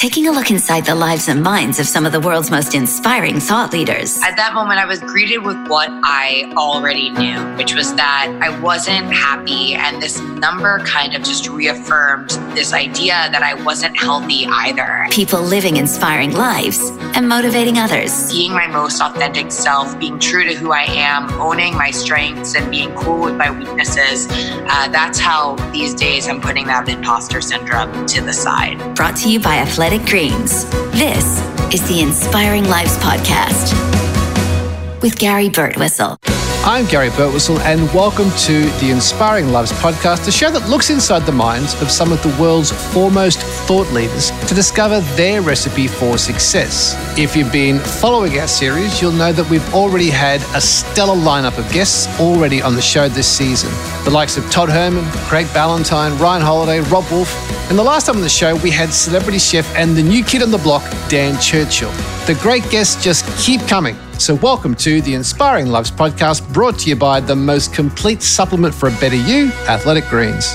taking a look inside the lives and minds of some of the world's most inspiring thought leaders. At that moment, I was greeted with what I already knew, which was that I wasn't happy. And this number kind of just reaffirmed this idea that I wasn't healthy either. People living inspiring lives and motivating others. Being my most authentic self, being true to who I am, owning my strengths, and being cool with my weaknesses. Uh, that's how these days I'm putting that imposter syndrome to the side. Brought to you by Athletic Athletic Greens. This is the Inspiring Lives Podcast with Gary Birtwistle. I'm Gary Birtwistle, and welcome to the Inspiring Lives podcast, the show that looks inside the minds of some of the world's foremost thought leaders to discover their recipe for success. If you've been following our series, you'll know that we've already had a stellar lineup of guests already on the show this season. The likes of Todd Herman, Craig Ballantyne, Ryan Holiday, Robb Wolf, and the last time on the show, we had celebrity chef and the new kid on the block, Dan Churchill. The great guests just keep coming. So, welcome to the Inspiring Lives podcast brought to you by the most complete supplement for a better you, Athletic Greens.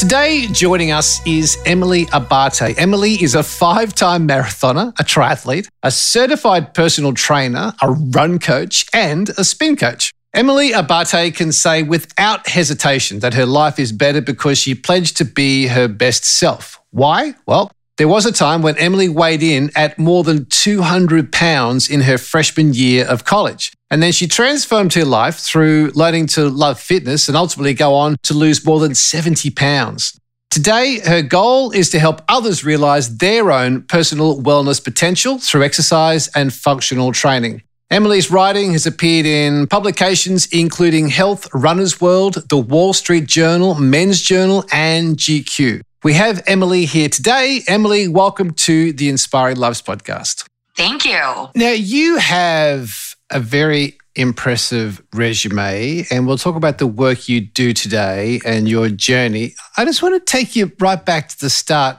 Today, joining us is Emily Abbate. Emily is a five time marathoner, a triathlete, a certified personal trainer, a run coach, and a spin coach. Emily Abbate can say without hesitation that her life is better because she pledged to be her best self. Why? Well, there was a time when Emily weighed in at more than 200 pounds in her freshman year of college. And then she transformed her life through learning to love fitness and ultimately go on to lose more than 70 pounds. Today, her goal is to help others realize their own personal wellness potential through exercise and functional training. Emily's writing has appeared in publications including Health, Runner's World, The Wall Street Journal, Men's Journal, and GQ. We have Emily here today. Emily, welcome to the Inspiring Lives podcast. Thank you. Now, you have a very impressive resume, and we'll talk about the work you do today and your journey. I just want to take you right back to the start.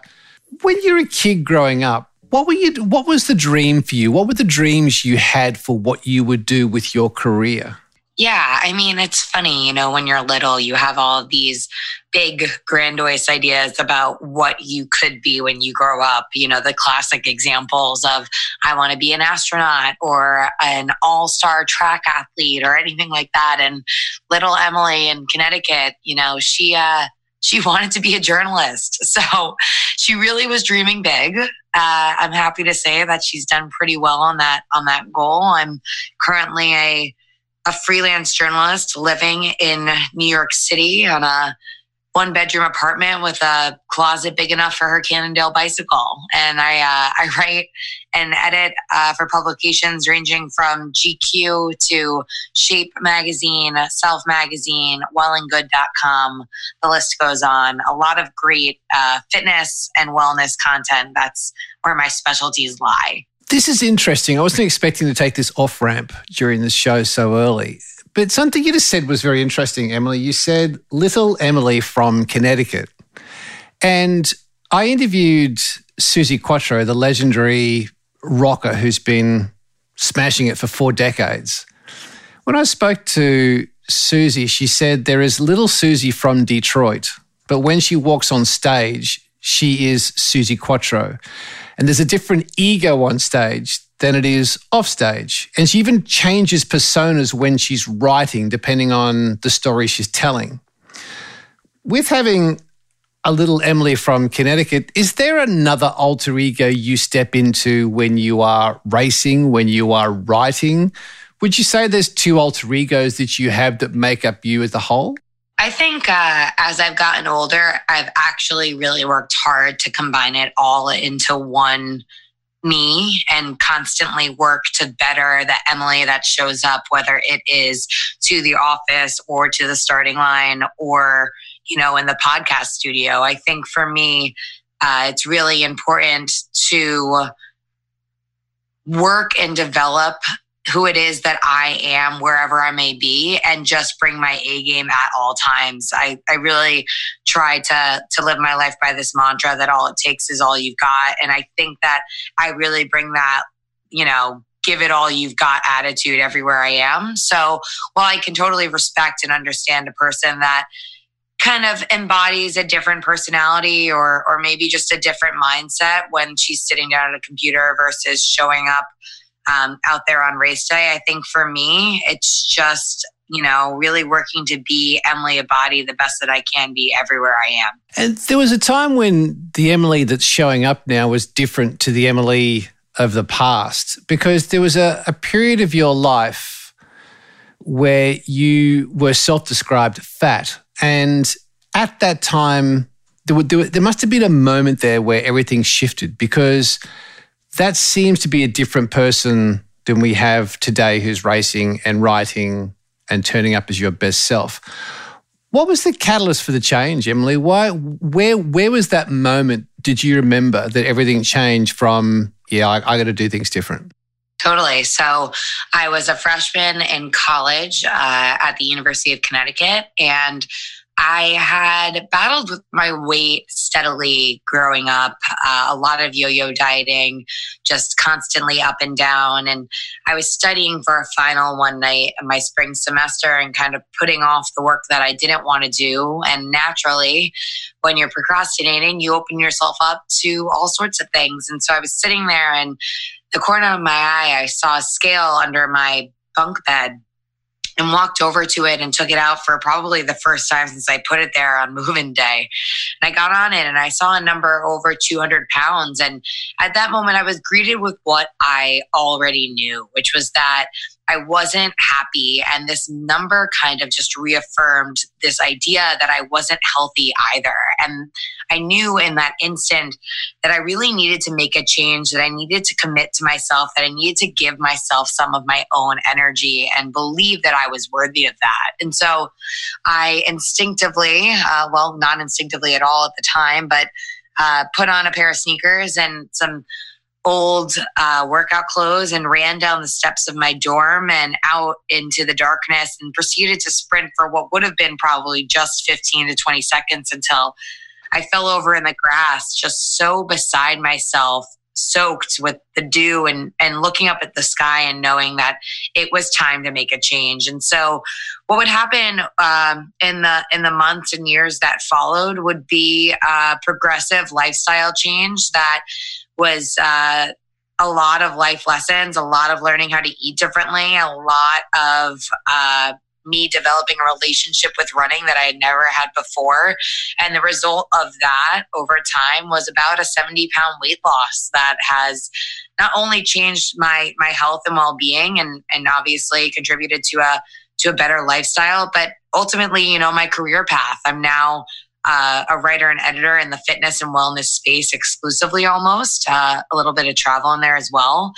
When you were a kid growing up, what were you what was the dream for you? What were the dreams you had for what you would do with your career? Yeah, I mean, it's funny, you know, when you're little, you have all these big, grandiose ideas about what you could be when you grow up. You know, the classic examples of, I want to be an astronaut or an all star track athlete or anything like that. And little Emily in Connecticut, you know, she, uh, she wanted to be a journalist. So she really was dreaming big. Uh, I'm happy to say that she's done pretty well on that on that goal. I'm currently a a freelance journalist living in New York City on a one bedroom apartment with a closet big enough for her Cannondale bicycle. And I, uh, I write and edit uh, for publications ranging from GQ to Shape Magazine, Self Magazine, WellAndGood.com. The list goes on. A lot of great uh, fitness and wellness content. That's where my specialties lie. This is interesting. I wasn't expecting to take this off ramp during the show so early. But something you just said was very interesting, Emily. You said little Emily from Connecticut. And I interviewed Suzi Quatro, the legendary rocker who's been smashing it for four decades. When I spoke to Suzi, she said there is little Suzi from Detroit, but when she walks on stage, she is Suzi Quatro. And there's a different ego on stage than it is off stage. And she even changes personas when she's writing, depending on the story she's telling. With having a little Emily from Connecticut, is there another alter ego you step into when you are racing, when you are writing? Would you say there's two alter egos that you have that make up you as a whole? I think uh, as I've gotten older, I've actually really worked hard to combine it all into one me and constantly work to better the Emily that shows up, whether it is to the office or to the starting line or, you know, in the podcast studio. I think for me, uh, it's really important to work and develop who it is that I am wherever I may be and just bring my A game at all times. I, I really try to to live my life by this mantra that all it takes is all you've got. And I think that I really bring that, you know, give it all you've got attitude everywhere I am. So while I can totally respect and understand a person that kind of embodies a different personality or or maybe just a different mindset when she's sitting down at a computer versus showing up um, out there on race day. I think for me, it's just you know really working to be Emily Abbate the best that I can be everywhere I am. And there was a time when the Emily that's showing up now was different to the Emily of the past because there was a, a period of your life where you were self-described fat and at that time, there, would, there, there must have been a moment there where everything shifted because that seems to be a different person than we have today who's racing and writing and turning up as your best self. What was the catalyst for the change, Emily? Why, where, where was that moment? Did you remember that everything changed from, yeah, I, I got to do things different? Totally. So I was a freshman in college uh, at the University of Connecticut, and I had battled with my weight steadily growing up, uh, a lot of yo yo dieting, just constantly up and down. And I was studying for a final one night in my spring semester and kind of putting off the work that I didn't want to do. And naturally, when you're procrastinating, you open yourself up to all sorts of things. And so I was sitting there, and the corner of my eye, I saw a scale under my bunk bed and walked over to it and took it out for probably the first time since I put it there on moving day. And I got on it and I saw a number over 200 pounds. And at that moment, I was greeted with what I already knew, which was that I wasn't happy. And this number kind of just reaffirmed this idea that I wasn't healthy either. And I knew in that instant that I really needed to make a change, that I needed to commit to myself, that I needed to give myself some of my own energy and believe that I was worthy of that. And so I instinctively, uh, well, not instinctively at all at the time, but uh, put on a pair of sneakers and some old uh, workout clothes and ran down the steps of my dorm and out into the darkness and proceeded to sprint for what would have been probably just 15 to 20 seconds until I fell over in the grass, just so beside myself, soaked with the dew and, and looking up at the sky and knowing that it was time to make a change. And so what would happen um, in the in the months and years that followed would be a progressive lifestyle change that was uh, a lot of life lessons, a lot of learning how to eat differently, a lot of uh, me developing a relationship with running that I had never had before. And the result of that over time was about a 70 pound weight loss that has not only changed my my health and well-being and and obviously contributed to a to a better lifestyle, but ultimately, you know, my career path. I'm now uh, a writer and editor in the fitness and wellness space exclusively almost uh, a little bit of travel in there as well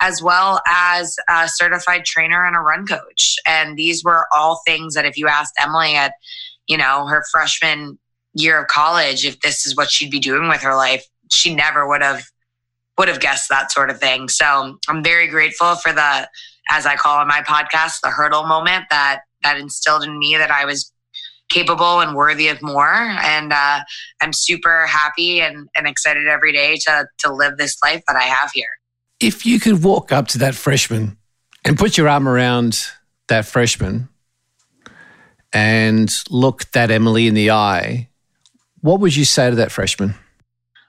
as well as a certified trainer and a run coach. And these were all things that if you asked emily at you know her freshman year of college if this is what she'd be doing with her life she never would have would have guessed that sort of thing. So i'm very grateful for the as i call on my podcast the hurdle moment that that instilled in me that i was capable and worthy of more. And uh, I'm super happy and, and excited every day to, to live this life that I have here. If you could walk up to that freshman and put your arm around that freshman and look that Emily in the eye, what would you say to that freshman?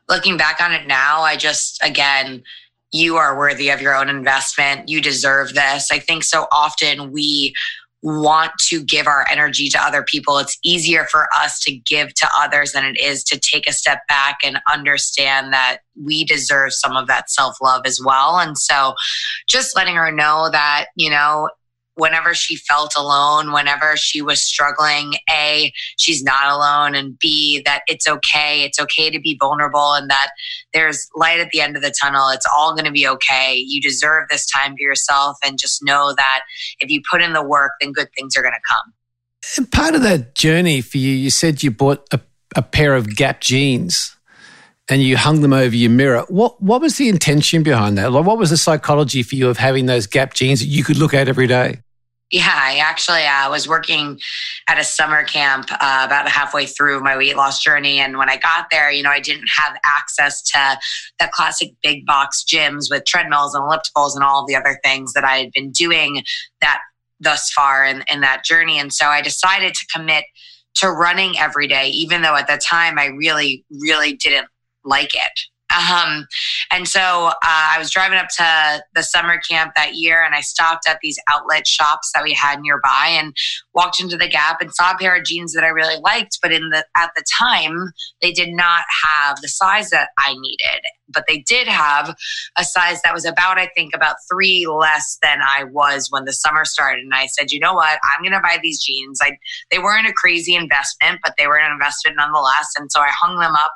Looking back on it now, I just, again, you are worthy of your own investment. You deserve this. I think so often we want to give our energy to other people. It's easier for us to give to others than it is to take a step back and understand that we deserve some of that self love as well. And so just letting her know that, you know, whenever she felt alone, whenever she was struggling, A, she's not alone, and B, that it's okay. It's okay to be vulnerable and that there's light at the end of the tunnel. It's all going to be okay. You deserve this time to yourself, and just know that if you put in the work, then good things are going to come. And part of that journey for you, you said you bought a, a pair of Gap jeans and you hung them over your mirror. What what was the intention behind that? Like, what was the psychology for you of having those Gap jeans that you could look at every day? Yeah, I actually uh, was working at a summer camp uh, about halfway through my weight loss journey. And when I got there, you know, I didn't have access to the classic big box gyms with treadmills and ellipticals and all the other things that I had been doing that thus far in, in that journey. And so I decided to commit to running every day, even though at the time I really, really didn't like it. Um, and so uh, I was driving up to the summer camp that year and I stopped at these outlet shops that we had nearby and walked into the Gap and saw a pair of jeans that I really liked. But in the at the time, they did not have the size that I needed but they did have a size that was about, I think, about three less than I was when the summer started. And I said, you know what? I'm going to buy these jeans. I, they weren't a crazy investment, but they were an investment nonetheless. And so I hung them up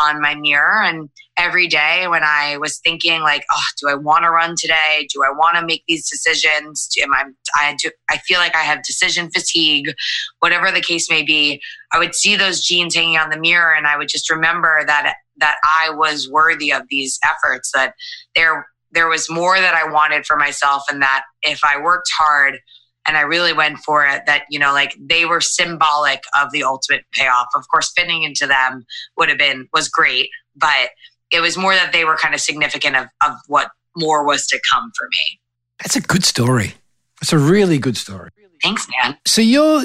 on my mirror. And every day when I was thinking, like, oh, do I want to run today? Do I want to make these decisions? Am I, I, do, I feel like I have decision fatigue, whatever the case may be. I would see those jeans hanging on the mirror and I would just remember that that I was worthy of these efforts, that there there was more that I wanted for myself and that if I worked hard and I really went for it, that, you know, like they were symbolic of the ultimate payoff. Of course, fitting into them would have been was great, but it was more that they were kind of significant of, of what more was to come for me. That's a good story. It's a really good story. Thanks, man. So you're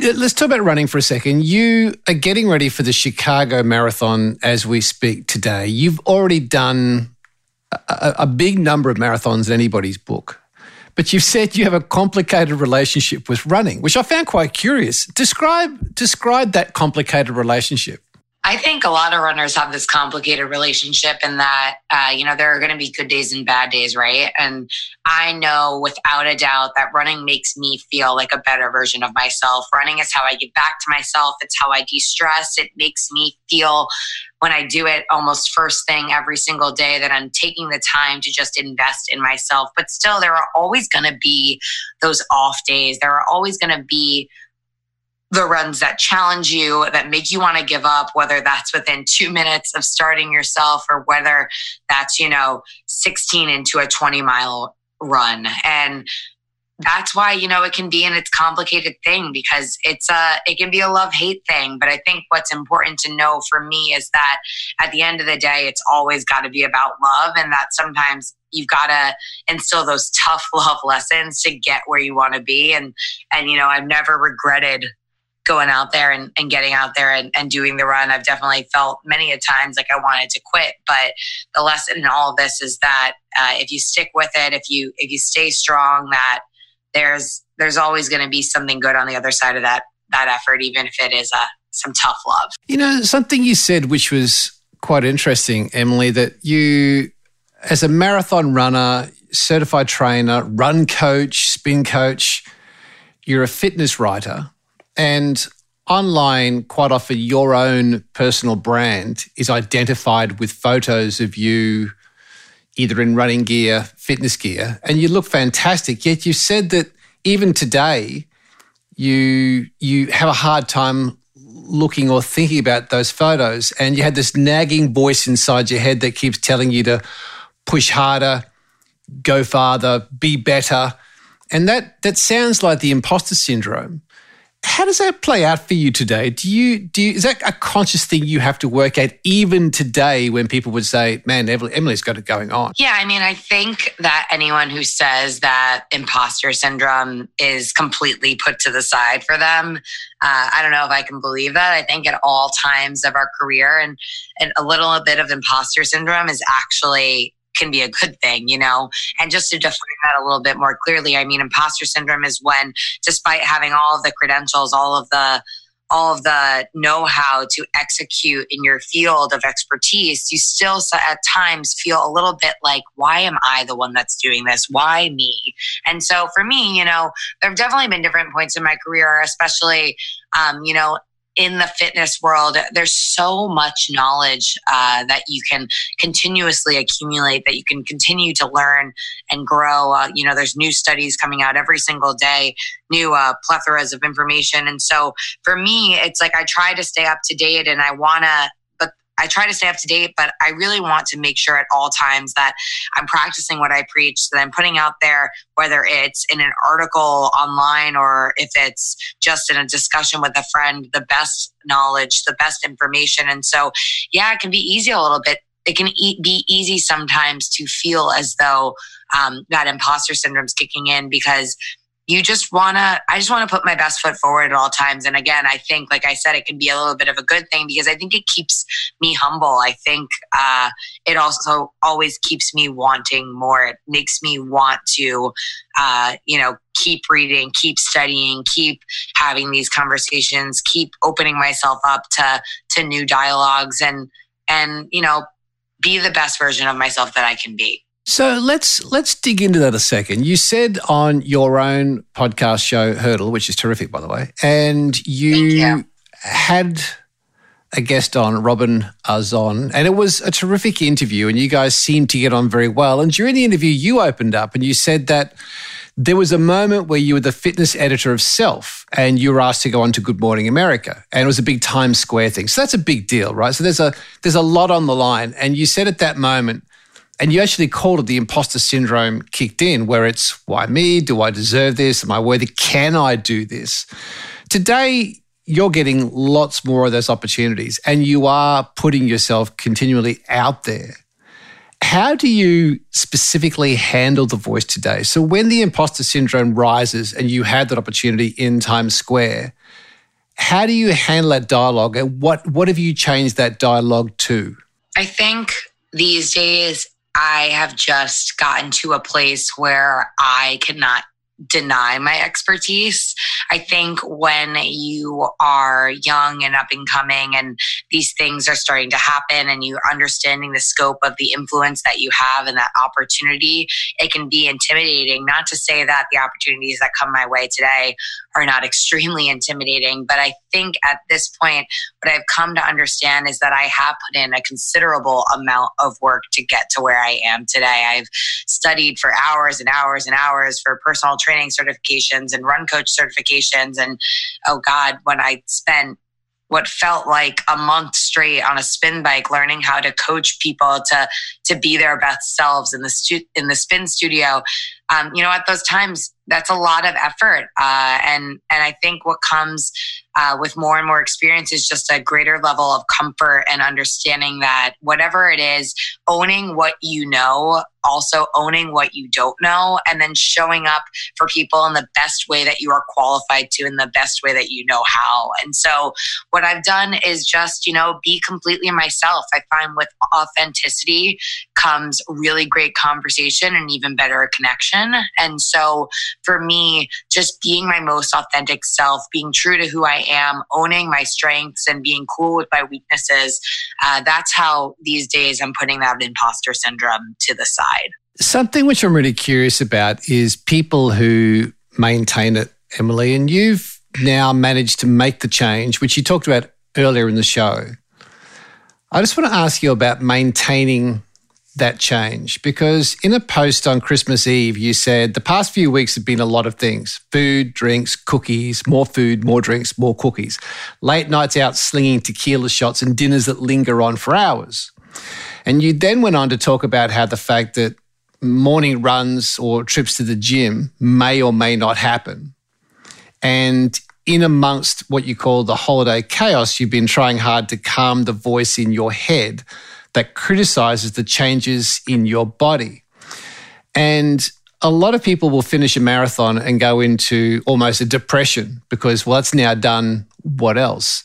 Let's talk about running for a second. You are getting ready for the Chicago Marathon as we speak today. You've already done a, a, big number of marathons in anybody's book, but you've said you have a complicated relationship with running, which I found quite curious. Describe describe that complicated relationship. I think a lot of runners have this complicated relationship in that, uh, you know, there are going to be good days and bad days, right? And I know without a doubt that running makes me feel like a better version of myself. Running is how I give back to myself, it's how I de stress. It makes me feel when I do it almost first thing every single day that I'm taking the time to just invest in myself. But still, there are always going to be those off days. There are always going to be the runs that challenge you, that make you want to give up, whether that's within two minutes of starting yourself or whether that's, you know, 16 into a 20 mile run. And that's why, you know, it can be an it's complicated thing because it's a, it can be a love hate thing. But I think what's important to know for me is that at the end of the day, it's always got to be about love and that sometimes you've got to instill those tough love lessons to get where you want to be. And, and, you know, I've never regretted going out there and, and getting out there and, and doing the run. I've definitely felt many a times like I wanted to quit, but the lesson in all of this is that uh, if you stick with it, if you if you stay strong, that there's there's always going to be something good on the other side of that that effort, even if it is a uh, some tough love. You know, something you said which was quite interesting, Emily, that you as a marathon runner, certified trainer, run coach, spin coach, you're a fitness writer and online, quite often, your own personal brand is identified with photos of you either in running gear, fitness gear, and you look fantastic. Yet you said that even today, you you have a hard time looking or thinking about those photos, and you had this nagging voice inside your head that keeps telling you to push harder, go farther, be better, and that that sounds like the imposter syndrome. How does that play out for you today? Do you do you, is that a conscious thing you have to work at even today when people would say, "Man, Emily's got it going on"? Yeah, I mean, I think that anyone who says that imposter syndrome is completely put to the side for them, uh, I don't know if I can believe that. I think at all times of our career, and, and a little bit of imposter syndrome is actually can be a good thing, you know? And just to define that a little bit more clearly, I mean, imposter syndrome is when, despite having all of the credentials, all of the all of the know-how to execute in your field of expertise you still at times feel a little bit like why am i the one that's doing this why me and so for me you know there have definitely been different points in my career especially um, you know in the fitness world, there's so much knowledge uh, that you can continuously accumulate, that you can continue to learn and grow. Uh, you know, there's new studies coming out every single day, new uh, plethoras of information. And so for me, it's like I try to stay up to date and I want to I try to stay up to date, but I really want to make sure at all times that I'm practicing what I preach, that I'm putting out there, whether it's in an article online or if it's just in a discussion with a friend, the best knowledge, the best information. And so, yeah, it can be easy a little bit. It can e- be easy sometimes to feel as though um, that imposter syndrome is kicking in because you just want to i just want to put my best foot forward at all times. And again i think like i said it can be a little bit of a good thing because i think it keeps me humble. I think uh, it also always keeps me wanting more. It makes me want to uh, you know keep reading keep studying keep having these conversations keep opening myself up to to new dialogues and and you know be the best version of myself that i can be so let's let's dig into that a second. You said on your own podcast show Hurdle, which is terrific by the way, and you, you. had a guest on, Robin Arzón, and it was a terrific interview and you guys seemed to get on very well. And during the interview you opened up and you said that there was a moment where you were the fitness editor of Self and you were asked to go on to Good Morning America and it was a big Times Square thing. So that's a big deal, right? So there's a there's a lot on the line and you said at that moment and you actually called it the imposter syndrome kicked in, where it's why me? Do I deserve this? Am I worthy? Can I do this? Today, you're getting lots more of those opportunities and you are putting yourself continually out there. How do you specifically handle the voice today? So, when the imposter syndrome rises and you had that opportunity in Times Square, how do you handle that dialogue and what, what have you changed that dialogue to? I think these days I have just gotten to a place where I cannot deny my expertise. I think when you are young and up and coming and these things are starting to happen and you're understanding the scope of the influence that you have and that opportunity, it can be intimidating. Not to say that the opportunities that come my way today are not extremely intimidating. But I think at this point, what I've come to understand is that I have put in a considerable amount of work to get to where I am today. I've studied for hours and hours and hours for personal training certifications and run coach certifications. And oh God, when I spent what felt like a month straight on a spin bike learning how to coach people to to be their best selves in the stu- in the spin studio um, you know at those times that's a lot of effort uh, and and i think what comes uh, with more and more experience is just a greater level of comfort and understanding that whatever it is owning what you know also owning what you don't know and then showing up for people in the best way that you are qualified to in the best way that you know how. And so what i've done is just you know be completely myself. I find with authenticity comes really great conversation and even better connection. And so for me, just being my most authentic self, being true to who I am, owning my strengths and being cool with my weaknesses, uh, that's how these days I'm putting that imposter syndrome to the side. Something which I'm really curious about is people who maintain it, Emily, and you've now managed to make the change, which you talked about earlier in the show. I just want to ask you about maintaining that change? Because in a post on Christmas Eve, you said the past few weeks have been a lot of things food, drinks, cookies, more food, more drinks, more cookies, late nights out slinging tequila shots, and dinners that linger on for hours. And you then went on to talk about how the fact that morning runs or trips to the gym may or may not happen. And in amongst what you call the holiday chaos, you've been trying hard to calm the voice in your head that criticizes the changes in your body. And a lot of people will finish a marathon and go into almost a depression because, well, it's now done. What else?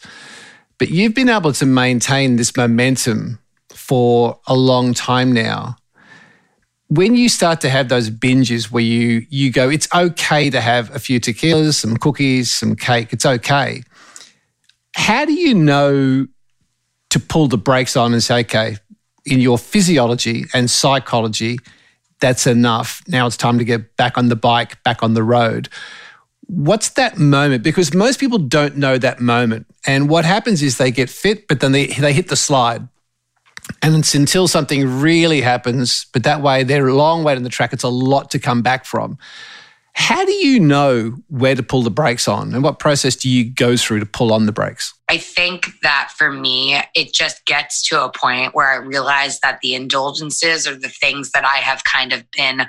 But you've been able to maintain this momentum for a long time now. When you start to have those binges where you you go, it's okay to have a few tequilas, some cookies, some cake. It's okay. How do you know to pull the brakes on and say, okay, in your physiology and psychology, that's enough. Now it's time to get back on the bike, back on the road. What's that moment? Because most people don't know that moment. And what happens is they get fit, but then they, they hit the slide. And it's until something really happens, but that way they're a long way to the track. It's a lot to come back from. How do you know where to pull the brakes on and what process do you go through to pull on the brakes? I think that for me, it just gets to a point where I realize that the indulgences are the things that I have kind of been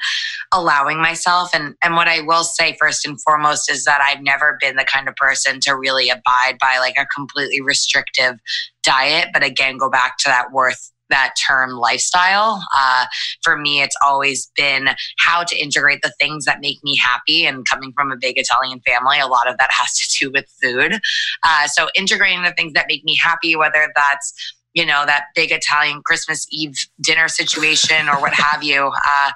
allowing myself. And, and what I will say first and foremost is that I've never been the kind of person to really abide by like a completely restrictive diet. But again, go back to that worth that term lifestyle. Uh, for me, it's always been how to integrate the things that make me happy. And coming from a big Italian family, a lot of that has to do with food. Uh, so integrating the things that make me happy, whether that's you know that big Italian Christmas Eve dinner situation or what have you. Uh,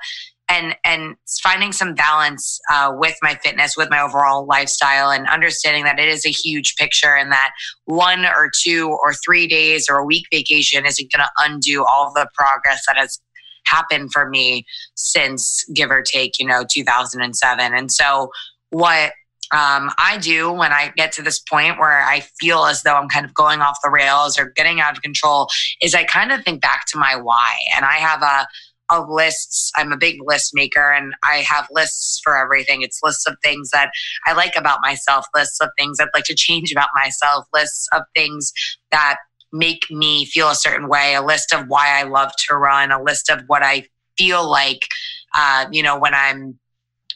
and and finding some balance uh, with my fitness, with my overall lifestyle, and understanding that it is a huge picture, and that one or two or three days or a week vacation isn't going to undo all the progress that has happened for me since give or take, you know, 2007. And so, what um, I do when I get to this point where I feel as though I'm kind of going off the rails or getting out of control is I kind of think back to my why. And I have a of lists. I'm a big list maker and I have lists for everything. It's lists of things that I like about myself, lists of things I'd like to change about myself, lists of things that make me feel a certain way, a list of why I love to run, a list of what I feel like, uh, you know, when I'm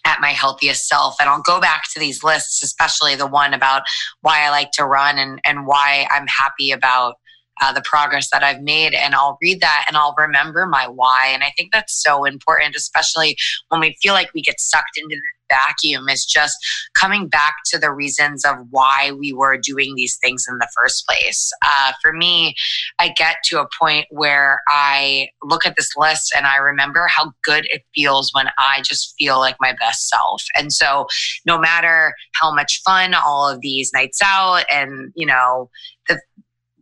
at my healthiest self. And I'll go back to these lists, especially the one about why I like to run and, and why I'm happy about uh, the progress that I've made. And I'll read that and I'll remember my why. And I think that's so important, especially when we feel like we get sucked into the vacuum, is just coming back to the reasons of why we were doing these things in the first place. Uh, for me, I get to a point where I look at this list and I remember how good it feels when I just feel like my best self. And so, no matter how much fun all of these nights out and, you know, the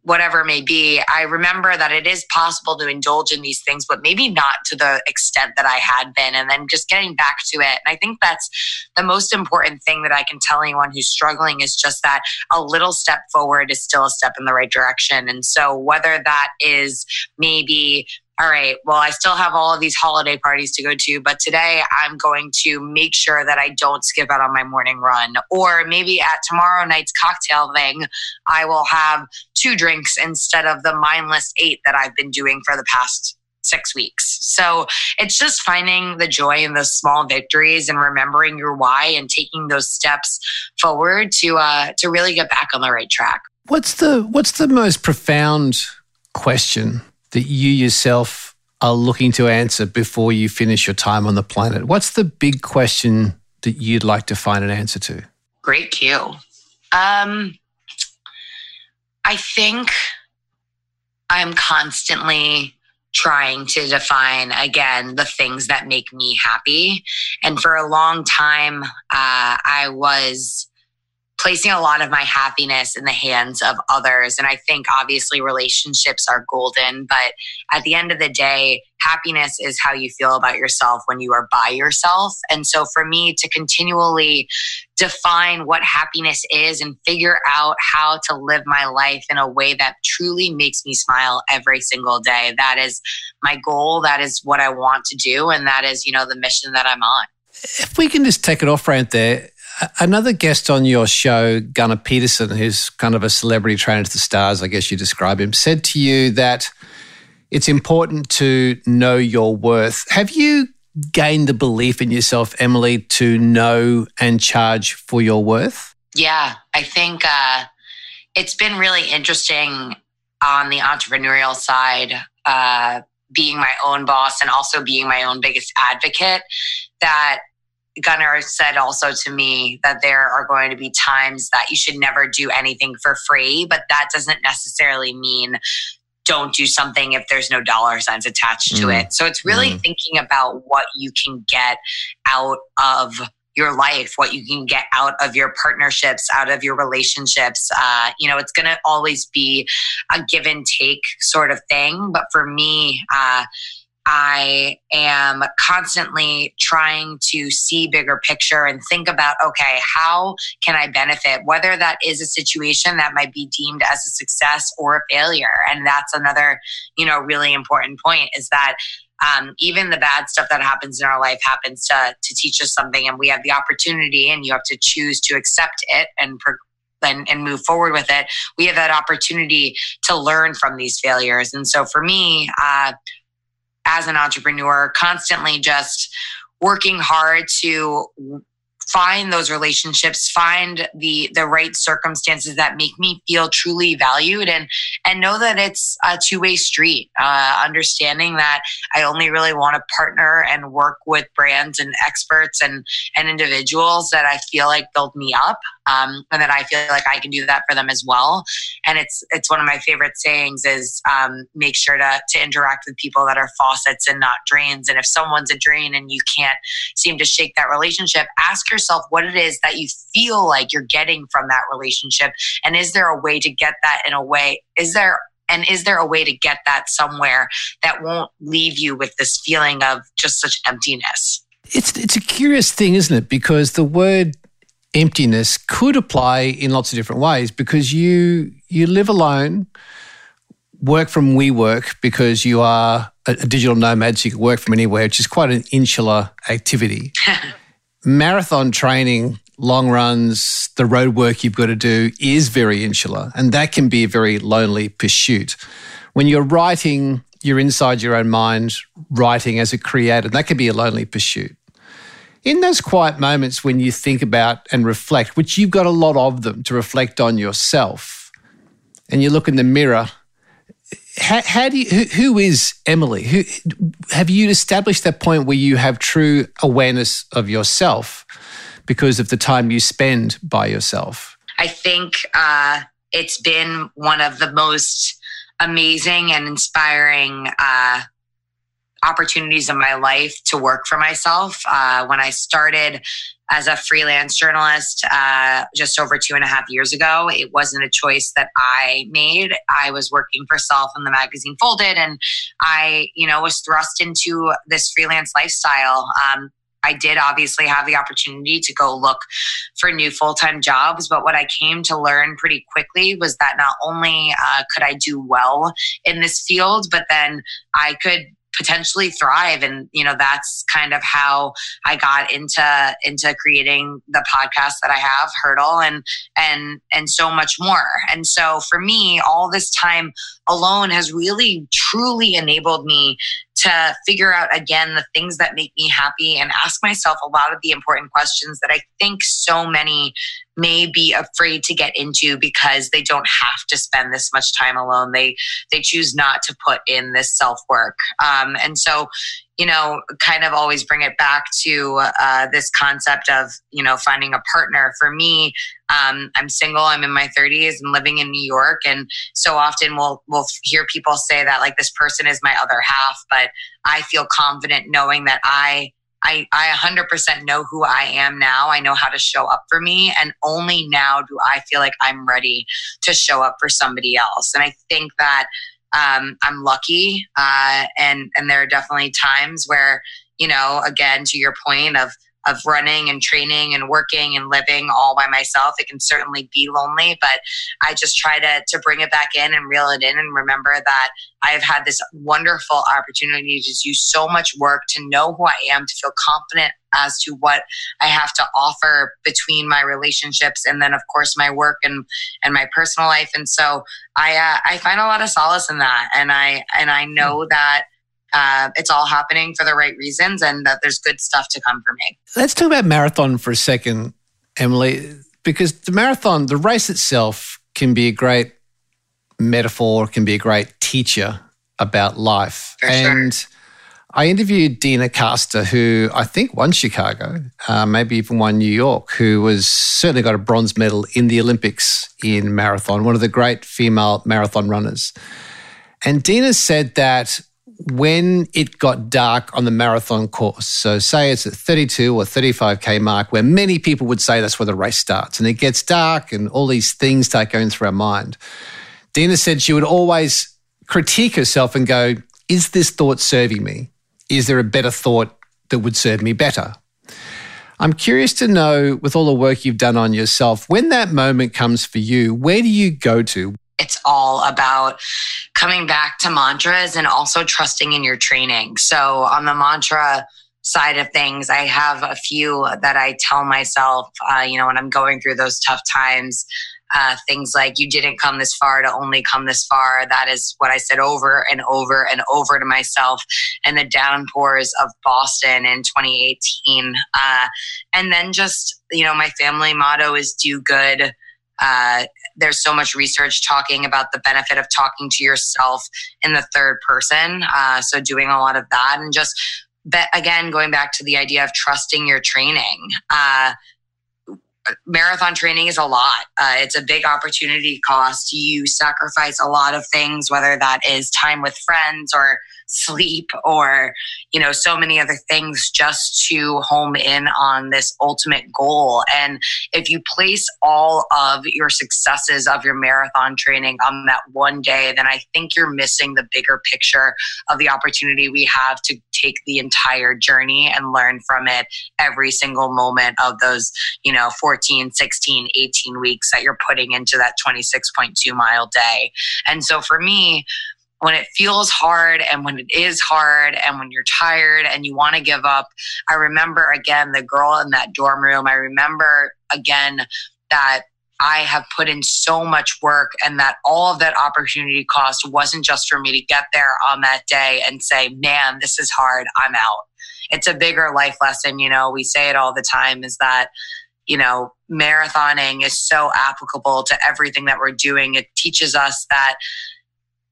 whatever it may be, I remember that it is possible to indulge in these things, but maybe not to the extent that I had been. And then just getting back to it. And I think that's the most important thing that I can tell anyone who's struggling is just that a little step forward is still a step in the right direction. And so whether that is maybe all right, well, I still have all of these holiday parties to go to, but today I'm going to make sure that I don't skip out on my morning run. Or maybe at tomorrow night's cocktail thing, I will have two drinks instead of the mindless eight that I've been doing for the past six weeks. So it's just finding the joy in those small victories and remembering your why and taking those steps forward to uh, to really get back on the right track. What's the what's the most profound question that you yourself are looking to answer before you finish your time on the planet? What's the big question that you'd like to find an answer to? Great cue. Um, I think I'm constantly trying to define again the things that make me happy. And for a long time, uh, I was placing a lot of my happiness in the hands of others. And I think obviously relationships are golden, but at the end of the day, happiness is how you feel about yourself when you are by yourself. And so for me to continually define what happiness is and figure out how to live my life in a way that truly makes me smile every single day, that is my goal. That is what I want to do. And that is, you know, the mission that I'm on. If we can just take it off right there Another guest on your show, Gunnar Peterson, who's kind of a celebrity trainer to the stars, I guess you describe him, said to you that it's important to know your worth. Have you gained the belief in yourself, Emily, to know and charge for your worth? Yeah, I think uh, it's been really interesting on the entrepreneurial side, uh, being my own boss and also being my own biggest advocate, that Gunnar said also to me that there are going to be times that you should never do anything for free, but that doesn't necessarily mean don't do something if there's no dollar signs attached to mm. it. So it's really mm. thinking about what you can get out of your life, what you can get out of your partnerships, out of your relationships. Uh, you know, it's going to always be a give and take sort of thing. But for me, uh, I am constantly trying to see bigger picture and think about, okay, how can I benefit? Whether that is a situation that might be deemed as a success or a failure. And that's another, you know, really important point is that um, even the bad stuff that happens in our life happens to, to teach us something and we have the opportunity and you have to choose to accept it and pro- and, and, move forward with it, we have that opportunity to learn from these failures. And so for me, uh, as an entrepreneur, constantly just working hard to find those relationships find the the right circumstances that make me feel truly valued and and know that it's a two-way street. Uh, understanding that i only really want to partner and work with brands and experts and and individuals that i feel like build me up um, and that i feel like i can do that for them as well. And it's it's one of my favorite sayings is um, make sure to to interact with people that are faucets and not drains. And if someone's a drain and you can't seem to shake that relationship ask yourself what it is that you feel like you're getting from that relationship. And is there a way to get that in a way is there and is there a way to get that somewhere that won't leave you with this feeling of just such emptiness? It's it's a curious thing isn't it? Because the word emptiness could apply in lots of different ways because you you live alone work from WeWork because you are a, a digital nomad so you can work from anywhere which is quite an insular activity marathon training, long runs, the road work you've got to do is very insular, and that can be a very lonely pursuit. When you're writing, you're inside your own mind, writing as a creator, that can be a lonely pursuit. In those quiet moments when you think about and reflect, which you've got a lot of them to reflect on yourself, and you look in the mirror how, how, do you who, who is emily? Who have you established that point where you have true awareness of yourself because of the time you spend by yourself? I think uh, it's been one of the most amazing and inspiring uh, opportunities in my life to work for myself uh, when i started as a freelance journalist uh, just over two and a half years ago. It wasn't a choice that I made. I was working for self and the magazine folded, and I, you know, was thrust into this freelance lifestyle. Um, I did obviously have the opportunity to go look for new full time jobs, but what I came to learn pretty quickly was that not only uh, could I do well in this field, but then I could potentially thrive. And you know that's kind of how i got into into creating the podcast that i have hurdle and and and so much more. And so for me all this time alone has really truly enabled me to figure out again the things that make me happy and ask myself a lot of the important questions that I think so many may be afraid to get into because they don't have to spend this much time alone. They they choose not to put in this self work, um, and so you know, kind of always bring it back to uh, this concept of, you know, finding a partner. For me, um, I'm single, I'm in my 30s and living in New York. And so often we'll, we'll hear people say that, like, this person is my other half. But I feel confident knowing that I, I, I 100% know who I am now. I know how to show up for me. And only now do I feel like I'm ready to show up for somebody else. And I think that um, I'm lucky, uh, and and there are definitely times where you know, again, to your point of of running and training and working and living all by myself. It can certainly be lonely, but I just try to to bring it back in and reel it in and remember that I've had this wonderful opportunity to do so much work to know who I am, to feel confident as to what I have to offer between my relationships and then of course my work and and my personal life. And so I uh, I find a lot of solace in that, and I and I know that uh, it's all happening for the right reasons and that there's good stuff to come for me. Let's talk about marathon for a second, Emily, because the marathon, the race itself can be a great metaphor, can be a great teacher about life. For and sure. I interviewed Deena Kastor, who I think won Chicago, uh, maybe even won New York, who was certainly got a bronze medal in the Olympics in marathon, one of the great female marathon runners. And Dina said that when it got dark on the marathon course, so say it's at 32 or 35K mark, where many people would say that's where the race starts, and it gets dark and all these things start going through our mind. Deena said she would always critique herself and go, Is this thought serving me? Is there a better thought that would serve me better? I'm curious to know, with all the work you've done on yourself, when that moment comes for you, where do you go to? It's all about coming back to mantras and also trusting in your training. So, on the mantra side of things, I have a few that I tell myself, uh, you know, when I'm going through those tough times. uh, things like you didn't come this far to only come this far. That is what I said over and over and over to myself. And the downpours of Boston in 2018. Uh, and then just, you know, my family motto is do good. Uh, there's so much research talking about the benefit of talking to yourself in the third person. Uh, so doing a lot of that and just, but again, going back to the idea of trusting your training. Uh, marathon training is a lot. Uh, it's a big opportunity cost. You sacrifice a lot of things, whether that is time with friends or sleep or you know so many other things just to home in on this ultimate goal. And if you place all of your successes of your marathon training on that one day then i think you're missing the bigger picture of the opportunity we have to take the entire journey and learn from it every single moment of those you know 14 16 18 weeks that you're putting into that 26.2 mile day. And so for me when it feels hard and when it is hard and when you're tired and you want to give up. I remember again the girl in that dorm room. I remember again that I have put in so much work and that all of that opportunity cost wasn't just for me to get there on that day and say, man, this is hard. I'm out. It's a bigger life lesson. You know, we say it all the time is that, you know, marathoning is so applicable to everything that we're doing. It teaches us that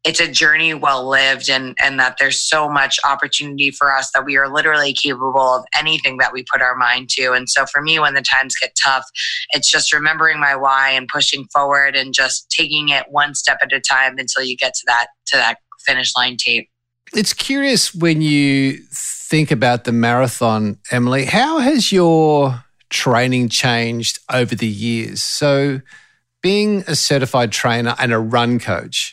it's a journey well lived and and that there's so much opportunity for us that we are literally capable of anything that we put our mind to. And so for me when the times get tough it's just remembering my why and pushing forward and just taking it one step at a time until you get to that to that finish line tape it's curious when you think about the marathon emily how has your training changed over the years? So being a certified trainer and a run coach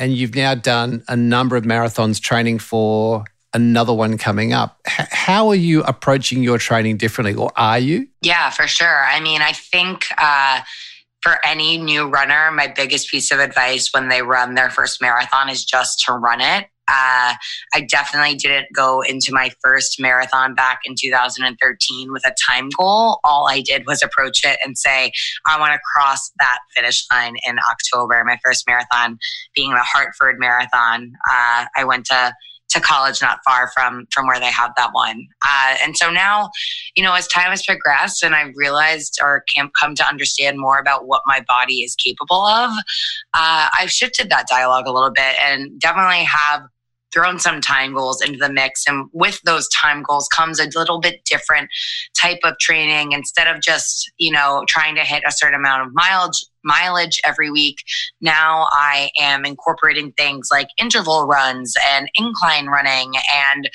and you've now done a number of marathons training for another one coming up. H- how are you approaching your training differently, or are you? Yeah, for sure. I mean, I think. Uh, for any new runner, my biggest piece of advice when they run their first marathon is just to run it. Uh, I definitely didn't go into my first marathon back in 2013 with a time goal. All I did was approach it and say, I want to cross that finish line in October. My first marathon being the Hartford Marathon. Uh, I went to to college not far from from where they have that one. Uh, and so now, you know, as time has progressed and I've realized or can come to understand more about what my body is capable of, uh, I've shifted that dialogue a little bit and definitely have thrown some time goals into the mix. And with those time goals comes a little bit different type of training. Instead of just, you know, trying to hit a certain amount of mileage, mileage every week, now I am incorporating things like interval runs and incline running and,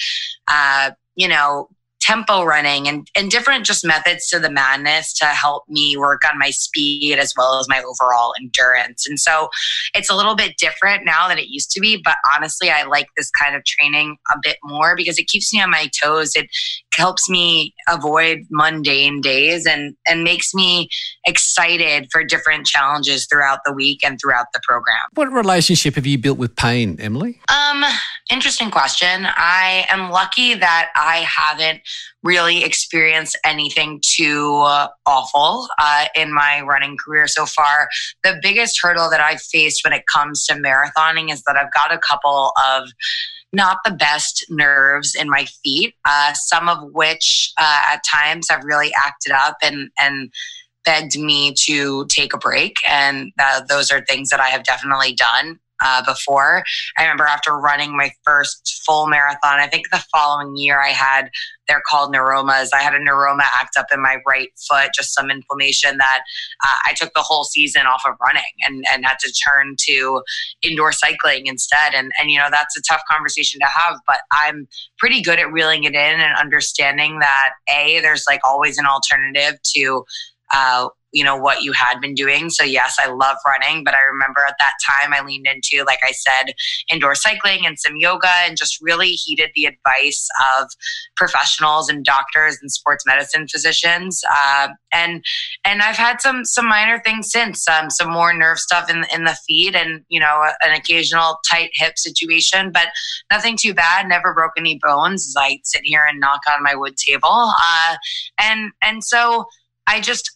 uh, you know, tempo running and, and different just methods to the madness to help me work on my speed as well as my overall endurance. And so it's a little bit different now than it used to be, but honestly, I like this kind of training a bit more because it keeps me on my toes. It helps me avoid mundane days and, and makes me excited for different challenges throughout the week and throughout the program. What relationship have you built with pain, Emily? Um, interesting question. I am lucky that I haven't really experienced anything too uh, awful uh, in my running career so far. The biggest hurdle that I've faced when it comes to marathoning is that I've got a couple of not the best nerves in my feet, uh, some of which uh, at times have really acted up and and begged me to take a break. And uh, those are things that I have definitely done uh, before. I remember after running my first full marathon, I think the following year I had, they're called neuromas. I had a neuroma act up in my right foot, just some inflammation that uh, I took the whole season off of running and, and had to turn to indoor cycling instead. And, and, you know, that's a tough conversation to have, but I'm pretty good at reeling it in and understanding that A, there's like always an alternative to uh, you know what you had been doing. So yes i love running but i remember at that time i leaned into like i said indoor cycling and some yoga and just really heeded the advice of professionals and doctors and sports medicine physicians. Uh, and and i've had some some minor things since um, some more nerve stuff in, in the feet and you know an occasional tight hip situation but nothing too bad. Never broke any bones as i sit here and knock on my wood table. Uh, and and so I just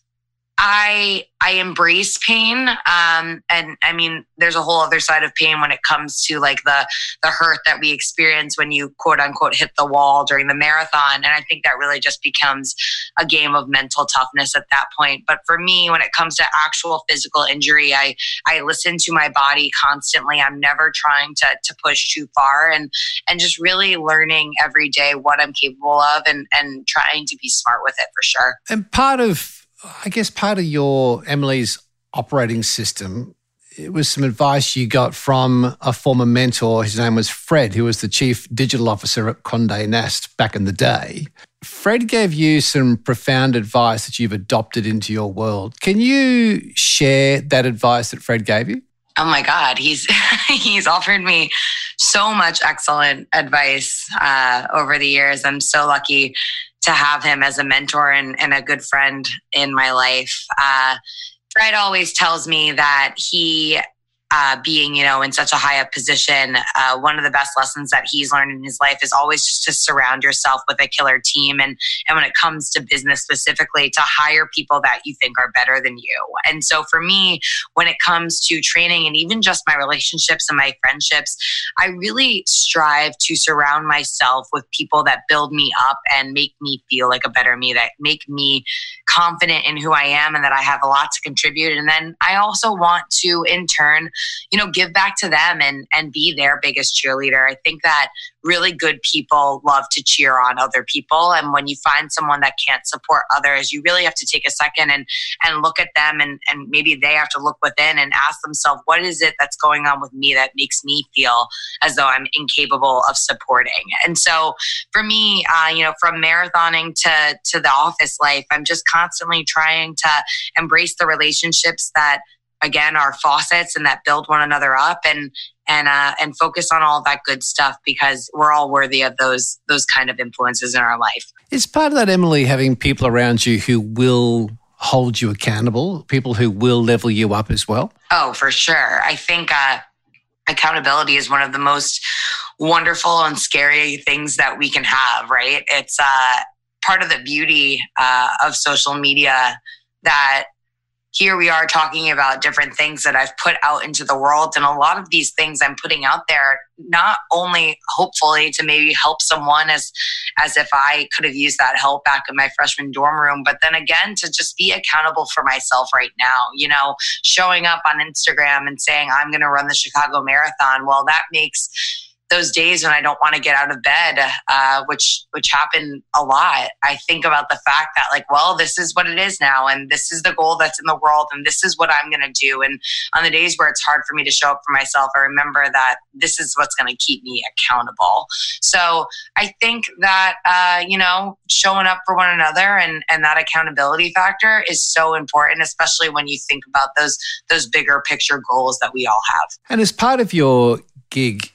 I I embrace pain. Um, and I mean, there's a whole other side of pain when it comes to like the the hurt that we experience when you quote unquote hit the wall during the marathon. And I think that really just becomes a game of mental toughness at that point. But for me, when it comes to actual physical injury, I I listen to my body constantly. I'm never trying to to push too far and and just really learning every day what I'm capable of and and trying to be smart with it for sure. And part of I guess part of your Emily's operating system it was some advice you got from a former mentor. His name was Fred, who was the chief digital officer at Conde Nast back in the day. Fred gave you some profound advice that you've adopted into your world. Can you share that advice that Fred gave you? Oh my God, he's he's offered me so much excellent advice uh, over the years. I'm so lucky to have him as a mentor and, and a good friend in my life. Uh, Fred always tells me that he uh, being, you know, in such a high up position, uh, one of the best lessons that he's learned in his life is always just to surround yourself with a killer team. And, and when it comes to business specifically, to hire people that you think are better than you. And so for me, when it comes to training and even just my relationships and my friendships, I really strive to surround myself with people that build me up and make me feel like a better me, that make me confident in who I am and that I have a lot to contribute. And then I also want to, in turn, you know, give back to them and and be their biggest cheerleader. I think that really good people love to cheer on other people and when you find someone that can't support others you really have to take a second and and look at them and and maybe they have to look within and ask themselves what is it that's going on with me that makes me feel as though i'm incapable of supporting and so for me uh, you know from marathoning to to the office life i'm just constantly trying to embrace the relationships that again our faucets and that build one another up and and uh, and focus on all that good stuff because we're all worthy of those those kind of influences in our life. Is part of that Emily having people around you who will hold you accountable, people who will level you up as well? Oh, for sure. I think uh, accountability is one of the most wonderful and scary things that we can have. Right? It's uh, part of the beauty uh, of social media that here we are talking about different things that I've put out into the world. And a lot of these things I'm putting out there, not only hopefully to maybe help someone as, as if I could have used that help back in my freshman dorm room, but then again, to just be accountable for myself right now, you know, showing up on Instagram and saying, I'm going to run the Chicago Marathon. Well, that makes, those days when I don't want to get out of bed, uh, which which happen a lot, I think about the fact that like, well, this is what it is now, and this is the goal that's in the world, and this is what I'm going to do. And on the days where it's hard for me to show up for myself, I remember that this is what's going to keep me accountable. So I think that uh, you know, showing up for one another and and that accountability factor is so important, especially when you think about those those bigger picture goals that we all have. And as part of your gig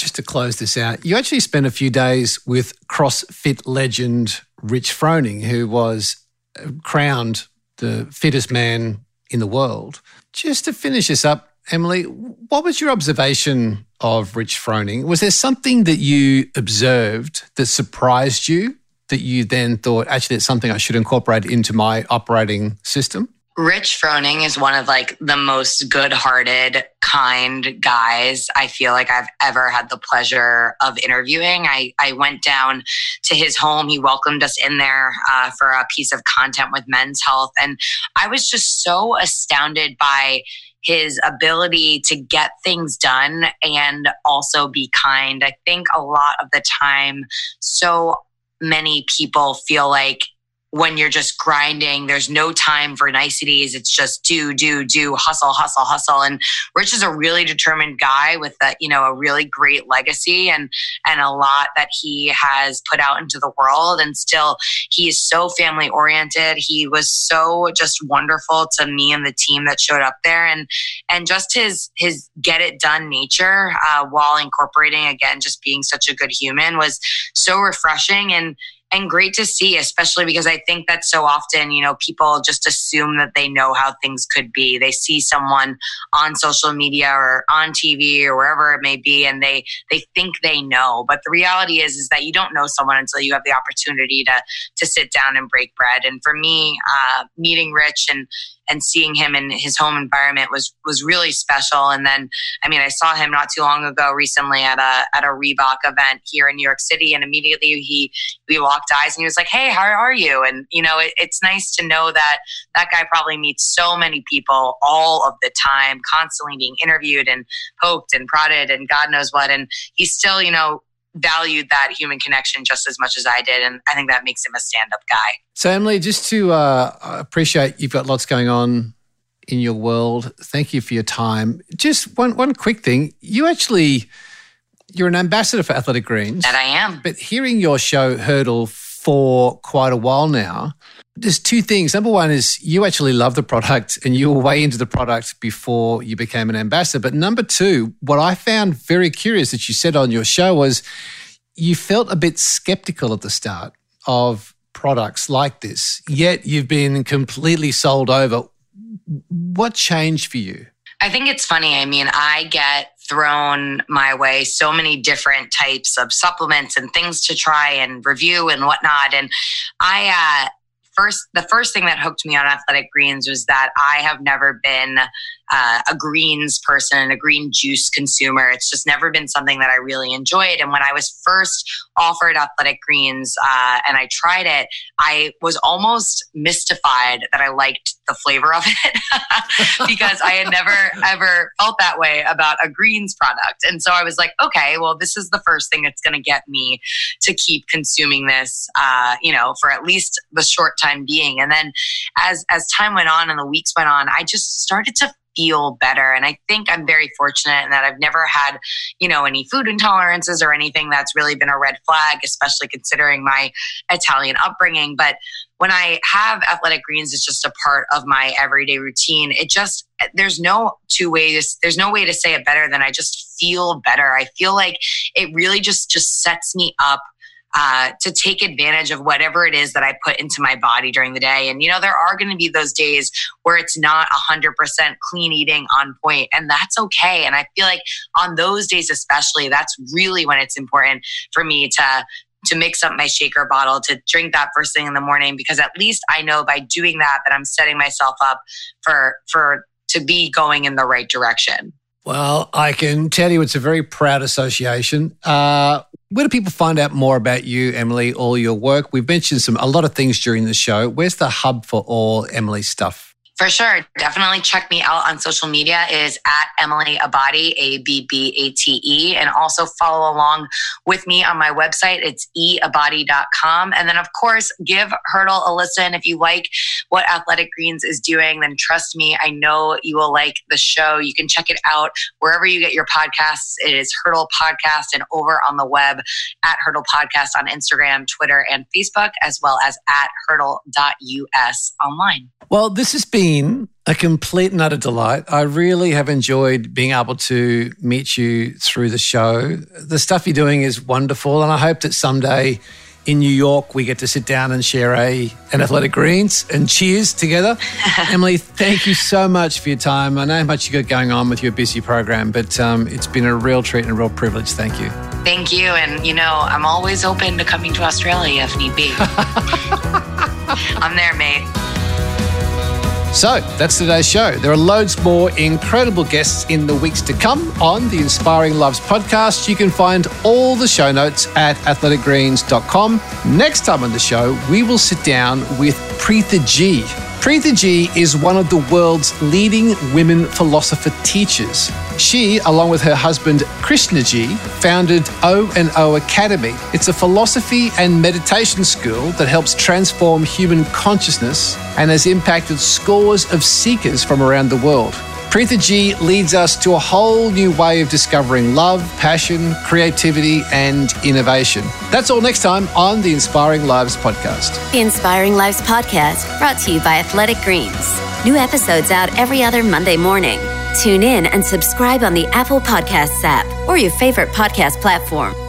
just to close this out, you actually spent a few days with CrossFit legend Rich Froning, who was uh, crowned the fittest man in the world. Just to finish this up, Emily, what was your observation of Rich Froning? Was there something that you observed that surprised you that you then thought, actually, it's something I should incorporate into my operating system? Rich Froning is one of like the most good-hearted, kind guys I feel like I've ever had the pleasure of interviewing. I, I went down to his home. He welcomed us in there uh, for a piece of content with Men's Health, and I was just so astounded by his ability to get things done and also be kind. I think a lot of the time, so many people feel like when you're just grinding. There's no time for niceties. It's just do, do, do, hustle, hustle, hustle. And Rich is a really determined guy with a, you know, a really great legacy and and a lot that he has put out into the world. And still he is so family oriented. He was so just wonderful to me and the team that showed up there. And and just his his get it done nature, uh, while incorporating again just being such a good human was so refreshing and and great to see, especially because I think that so often, you know, people just assume that they know how things could be. They see someone on social media or on TV or wherever it may be, and they they think they know. But the reality is is that you don't know someone until you have the opportunity to to sit down and break bread. And for me, uh, meeting Rich and and seeing him in his home environment was was really special. And then, I mean, I saw him not too long ago recently at a at a Reebok event here in New York City, and immediately he we locked eyes and he was like, "Hey, how are you?" And you know, it, it's nice to know that that guy probably meets so many people all of the time, constantly being interviewed and poked and prodded and God knows what, and he's still, you know, valued that human connection just as much as I did. And I think that makes him a stand up guy. So, Emily, just to uh, appreciate you've got lots going on in your world. Thank you for your time. Just one, one quick thing. You actually, you're an ambassador for Athletic Greens. That I am. But hearing your show Hurdle for quite a while now, there's two things. Number one is you actually love the product and you were way into the product before you became an ambassador. But number two, what I found very curious that you said on your show was you felt a bit skeptical at the start of products like this, yet you've been completely sold over. What changed for you? I think it's funny. I mean, I get thrown my way so many different types of supplements and things to try and review and whatnot. And I, uh, first the first thing that hooked me on athletic greens was that I have never been uh, a greens person and a green juice consumer. It's just never been something that I really enjoyed. And when I was first offered athletic greens uh, and I tried it, I was almost mystified that I liked the flavor of it because I had never ever felt that way about a greens product. And so I was like, okay, well, this is the first thing that's going to get me to keep consuming this, uh, you know, for at least the short time being. And then as as time went on and the weeks went on, I just started to feel better. And I think I'm very fortunate in that I've never had, you know, any food intolerances or anything that's really been a red flag, especially considering my Italian upbringing. But when I have athletic greens, it's just a part of my everyday routine. It just, there's no two ways, there's no way to say it better than I just feel better. I feel like it really just, just sets me up uh, to take advantage of whatever it is that I put into my body during the day. And, you know, there are going to be those days where it's not 100% clean eating on point, and that's okay. And I feel like on those days, especially, that's really when it's important for me to to mix up my shaker bottle to drink that first thing in the morning because at least I know by doing that that I'm setting myself up for for to be going in the right direction. Well, I can tell you it's a very proud association. Uh, where do people find out more about you, Emily, all your work? We've mentioned some a lot of things during the show. Where's the hub for all Emily's stuff? For sure. Definitely check me out on social media is at Emily Abbate, A-B-B-A-T-E. And also follow along with me on my website. It's eabbate.com. And then of course, give Hurdle a listen. If you like what Athletic Greens is doing, then trust me, I know you will like the show. You can check it out wherever you get your podcasts. It is Hurdle Podcast and over on the web at Hurdle Podcast on Instagram, Twitter, and Facebook, as well as at hurdle.us online. Well, this has been a complete and utter delight. I really have enjoyed being able to meet you through the show. The stuff you're doing is wonderful, and I hope that someday in New York we get to sit down and share a an athletic greens and cheers together. Emily, thank you so much for your time. I know how much you got going on with your busy program, but um, it's been a real treat and a real privilege. Thank you. Thank you, and you know I'm always open to coming to Australia if need be. I'm there, mate. So that's today's show. There are loads more incredible guests in the weeks to come on the Inspiring Lives podcast. You can find all the show notes at athleticgreens.com. Next time on the show, we will sit down with Preethaji. Preetha G is one of the world's leading women philosopher teachers. She, along with her husband Krishnaji, founded O and O Academy. It's a philosophy and meditation school that helps transform human consciousness and has impacted scores of seekers from around the world. Preethaji leads us to a whole new way of discovering love, passion, creativity, and innovation. That's all next time on the Inspiring Lives podcast. The Inspiring Lives podcast, brought to you by Athletic Greens. New episodes out every other Monday morning. Tune in and subscribe on the Apple Podcasts app or your favorite podcast platform.